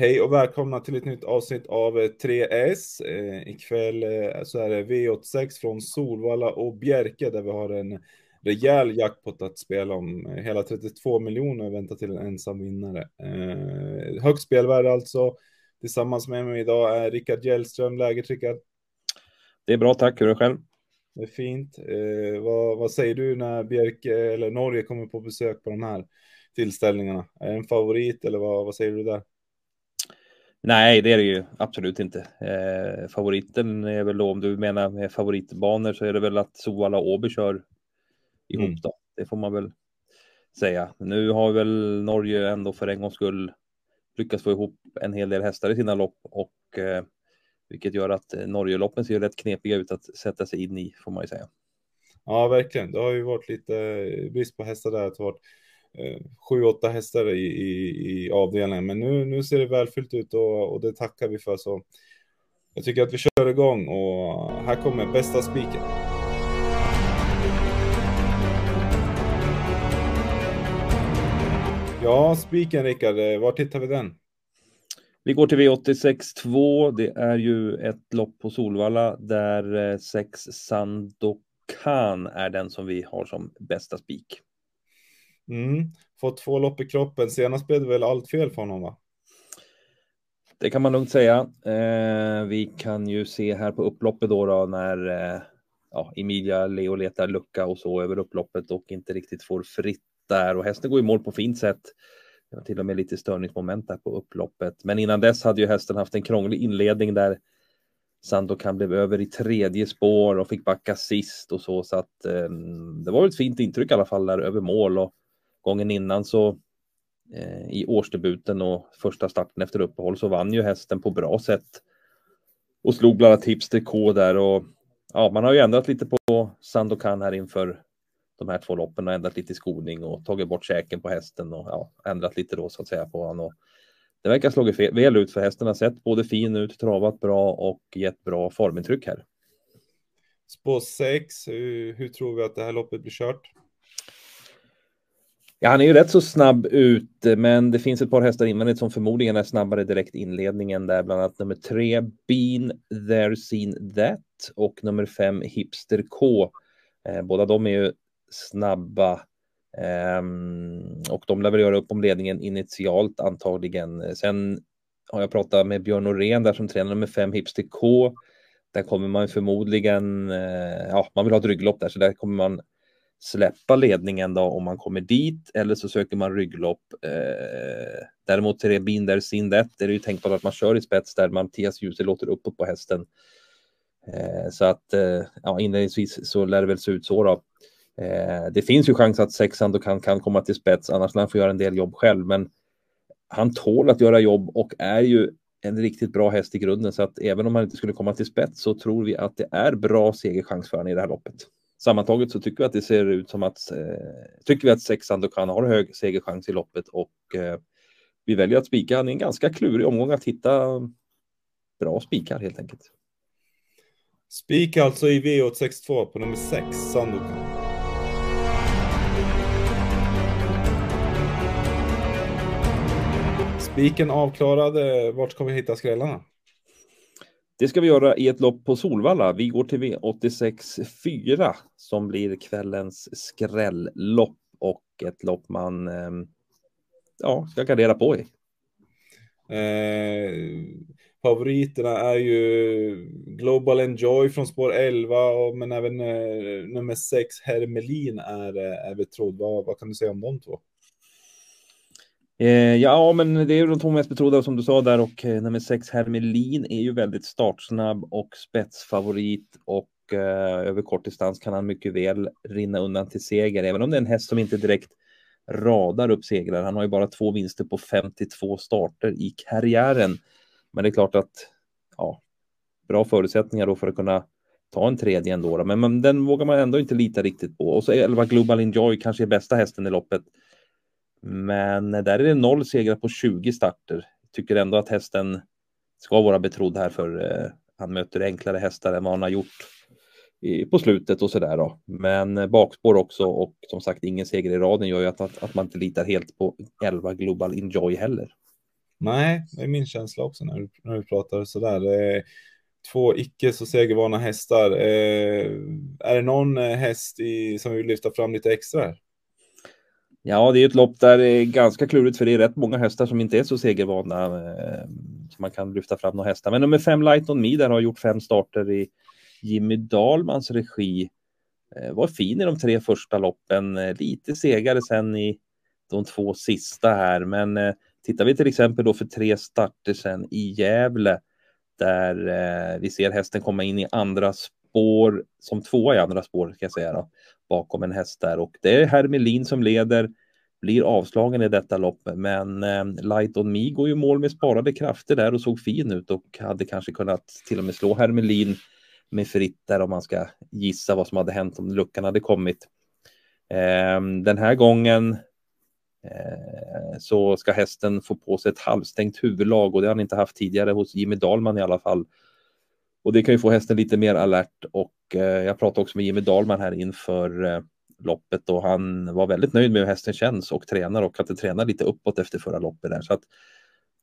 Hej och välkomna till ett nytt avsnitt av 3S. Eh, ikväll eh, så är det V86 från Solvalla och Bjerke där vi har en rejäl jackpot att spela om. Hela 32 miljoner väntar till en ensam vinnare. Eh, högt spelvärde alltså. Tillsammans med mig idag är Rickard Hjellström. Läget Rickard? Det är bra, tack. Hur är det själv? Det är fint. Eh, vad, vad, säger du när Bjerke eller Norge kommer på besök på de här tillställningarna? Är det en favorit eller vad, vad säger du där? Nej, det är det ju absolut inte. Eh, favoriten är väl då, om du menar med favoritbanor så är det väl att Sovalla och Åby kör ihop mm. då. Det får man väl säga. Nu har väl Norge ändå för en gångs skull lyckats få ihop en hel del hästar i sina lopp och eh, vilket gör att Norgeloppen ser rätt knepiga ut att sätta sig in i får man ju säga. Ja, verkligen. Det har ju varit lite brist på hästar där. Det har varit Eh, sju, åtta hästar i, i, i, avdelningen. Men nu, nu ser det välfyllt ut och, och det tackar vi för. Så jag tycker att vi kör igång och här kommer bästa spiken. Ja, spiken Rickard, eh, var tittar vi den? Vi går till V86 2. Det är ju ett lopp på Solvalla där eh, 6 Sandokan är den som vi har som bästa spik. Mm. Fått två lopp i kroppen. Senast blev det väl allt fel för honom va? Det kan man lugnt säga. Eh, vi kan ju se här på upploppet då, då när eh, ja, Emilia Leo letar lucka och så över upploppet och inte riktigt får fritt där och hästen går i mål på fint sätt. Det var till och med lite störningsmoment där på upploppet. Men innan dess hade ju hästen haft en krånglig inledning där Sandokan blev över i tredje spår och fick backa sist och så. Så att eh, det var ett fint intryck i alla fall där över mål och gången innan så eh, i årsdebuten och första starten efter uppehåll så vann ju hästen på bra sätt och slog bland annat Hipster K där och ja, man har ju ändrat lite på Sandokan här inför de här två loppen och ändrat lite i skoning och tagit bort käken på hästen och ja, ändrat lite då så att säga på honom. Och det verkar ha slagit väl ut för hästen har sett både fin ut, travat bra och gett bra formintryck här. Spår 6, hur, hur tror vi att det här loppet blir kört? Ja, han är ju rätt så snabb ut, men det finns ett par hästar invändigt som förmodligen är snabbare direkt inledningen där, bland annat nummer tre Bean There Seen That och nummer fem Hipster K. Eh, båda de är ju snabba eh, och de lär väl göra upp om ledningen initialt antagligen. Sen har jag pratat med Björn Norén där som tränar nummer fem Hipster K. Där kommer man förmodligen, eh, ja, man vill ha ett rygglopp där, så där kommer man släppa ledningen då om man kommer dit eller så söker man rygglopp. Eh, däremot till det Binder Sindet är det ju tänkbart att man kör i spets där Mattias Djuse låter uppåt på hästen. Eh, så att eh, ja, inledningsvis så lär det väl se ut så då. Eh, det finns ju chans att sexan då kan, kan komma till spets, annars lär han få göra en del jobb själv. Men han tål att göra jobb och är ju en riktigt bra häst i grunden så att även om han inte skulle komma till spets så tror vi att det är bra segerchans för honom i det här loppet sammantaget så tycker vi att det ser ut som att eh, tycker vi att sexan kan har hög segerchans i loppet och eh, vi väljer att spika. Han är en ganska klurig omgång att hitta bra spikar helt enkelt. Spik alltså i V862 på nummer 6, Sandokan. Spiken avklarad. Vart ska vi hitta skrällarna? Det ska vi göra i ett lopp på Solvalla. Vi går till V86 4 som blir kvällens skrällopp och ett lopp man eh, ja, ska gardera på i. Eh, favoriterna är ju Global Enjoy från spår 11 men även eh, nummer 6 Hermelin är, eh, är betrodd. Vad, vad kan du säga om de två? Eh, ja, men det är de två mest betrodda som du sa där och eh, nummer sex Hermelin är ju väldigt startsnabb och spetsfavorit och eh, över kort distans kan han mycket väl rinna undan till seger, även om det är en häst som inte direkt radar upp segrar. Han har ju bara två vinster på 52 starter i karriären. Men det är klart att ja, bra förutsättningar då för att kunna ta en tredje ändå. Då. Men, men den vågar man ändå inte lita riktigt på. Och så 11 Global Enjoy kanske är bästa hästen i loppet. Men där är det noll segrar på 20 starter. Tycker ändå att hästen ska vara betrodd här för eh, han möter enklare hästar än vad han har gjort i, på slutet och sådär då. Men eh, bakspår också och som sagt ingen seger i raden gör ju att, att, att man inte litar helt på 11 Global Enjoy heller. Nej, det är min känsla också när du, när du pratar sådär. Eh, två icke så segervana hästar. Eh, är det någon eh, häst i, som vi vill lyfta fram lite extra? Här? Ja, det är ett lopp där det är ganska klurigt för det är rätt många hästar som inte är så segervana. Eh, så man kan lyfta fram några hästar. Men nummer fem Light On Me där har gjort fem starter i Jimmy Dahlmans regi. Eh, var fin i de tre första loppen, eh, lite segare sen i de två sista här. Men tittar vi till exempel då för tre starter sen i Gävle där vi ser hästen komma in i andra spår som tvåa i andra spår ska jag säga då, bakom en häst där och det är Hermelin som leder blir avslagen i detta lopp men eh, Light On Me går ju mål med sparade krafter där och såg fin ut och hade kanske kunnat till och med slå Hermelin med fritt där om man ska gissa vad som hade hänt om luckan hade kommit. Eh, den här gången eh, så ska hästen få på sig ett halvstängt huvudlag och det har han inte haft tidigare hos Jimmy Dahlman i alla fall. Och det kan ju få hästen lite mer alert och eh, jag pratade också med Jimmy Dahlman här inför eh, loppet och han var väldigt nöjd med hur hästen känns och tränar och att den tränar lite uppåt efter förra loppet där så att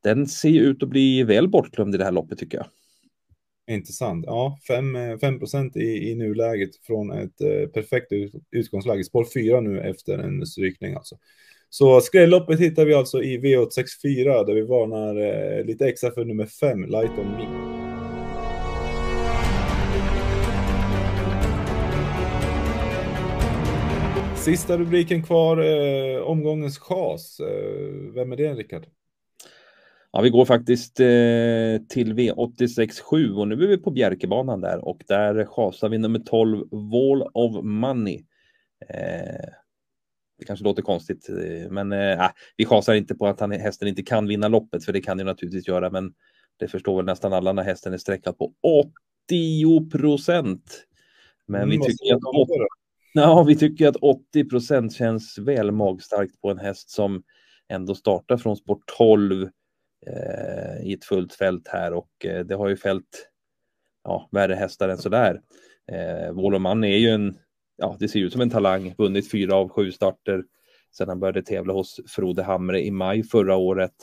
den ser ut att bli väl bortglömd i det här loppet tycker jag. Intressant. Ja, 5 eh, procent i, i nuläget från ett eh, perfekt utgångsläge. Spår 4 nu efter en strykning alltså. Så skrälloppet hittar vi alltså i V864 där vi varnar eh, lite extra för nummer 5, Light On Me. Sista rubriken kvar, eh, omgångens chas. Eh, vem är det, Rickard? Ja, vi går faktiskt eh, till V86.7 och nu är vi på Bjerkebanan där och där chasar vi nummer 12 Wall of Money. Eh, det kanske låter konstigt, eh, men eh, vi chasar inte på att han, hästen inte kan vinna loppet, för det kan ju naturligtvis göra, men det förstår väl nästan alla när hästen är sträckad på 80 procent. Men mm, vi, tycker att, ja, vi tycker att 80 procent känns väl magstarkt på en häst som ändå startar från sport 12 eh, i ett fullt fält här och eh, det har ju fält. ja, värre hästar än sådär. Eh, Voloman är ju en, ja, det ser ut som en talang, vunnit fyra av sju starter sedan han började tävla hos Frode Hamre i maj förra året.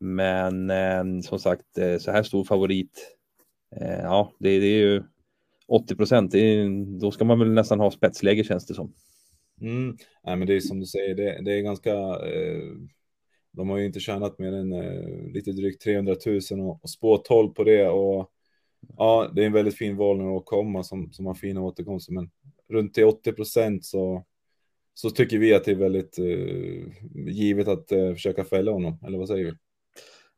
Men eh, som sagt, eh, så här stor favorit. Eh, ja, det, det, är ju 80 procent. Då ska man väl nästan ha spetsläge känns det som. Mm. Nej, men det är som du säger, det, det är ganska eh, de har ju inte tjänat mer än eh, lite drygt 300 000 och, och spå 12 på det. Och ja, det är en väldigt fin val när att komma som, som har fina återkomster. Men runt till 80 procent så, så tycker vi att det är väldigt eh, givet att eh, försöka fälla honom. Eller vad säger vi?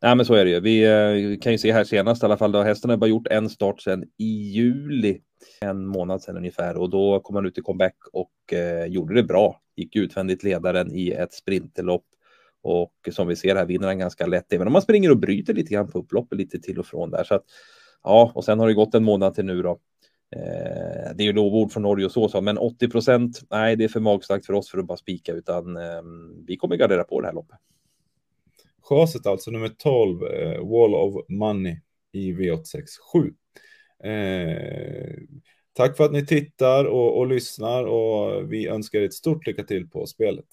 Nej, men så är det ju. Vi eh, kan ju se här senast i alla fall. Då hästen har bara gjort en start sedan i juli, en månad sedan ungefär, och då kom han ut i comeback och eh, gjorde det bra. Gick utvändigt ledaren i ett sprinterlopp och som vi ser här vinner han ganska lätt, även om man springer och bryter lite grann på upploppet lite till och från där. Så att, ja, och sen har det gått en månad till nu då. Eh, det är ju lovord från Norge och så, så men 80 procent, nej, det är för magstarkt för oss för att bara spika, utan eh, vi kommer gardera på det här loppet. Chaset alltså nummer 12, eh, Wall of Money i V867. Eh, tack för att ni tittar och, och lyssnar och vi önskar ett stort lycka till på spelet.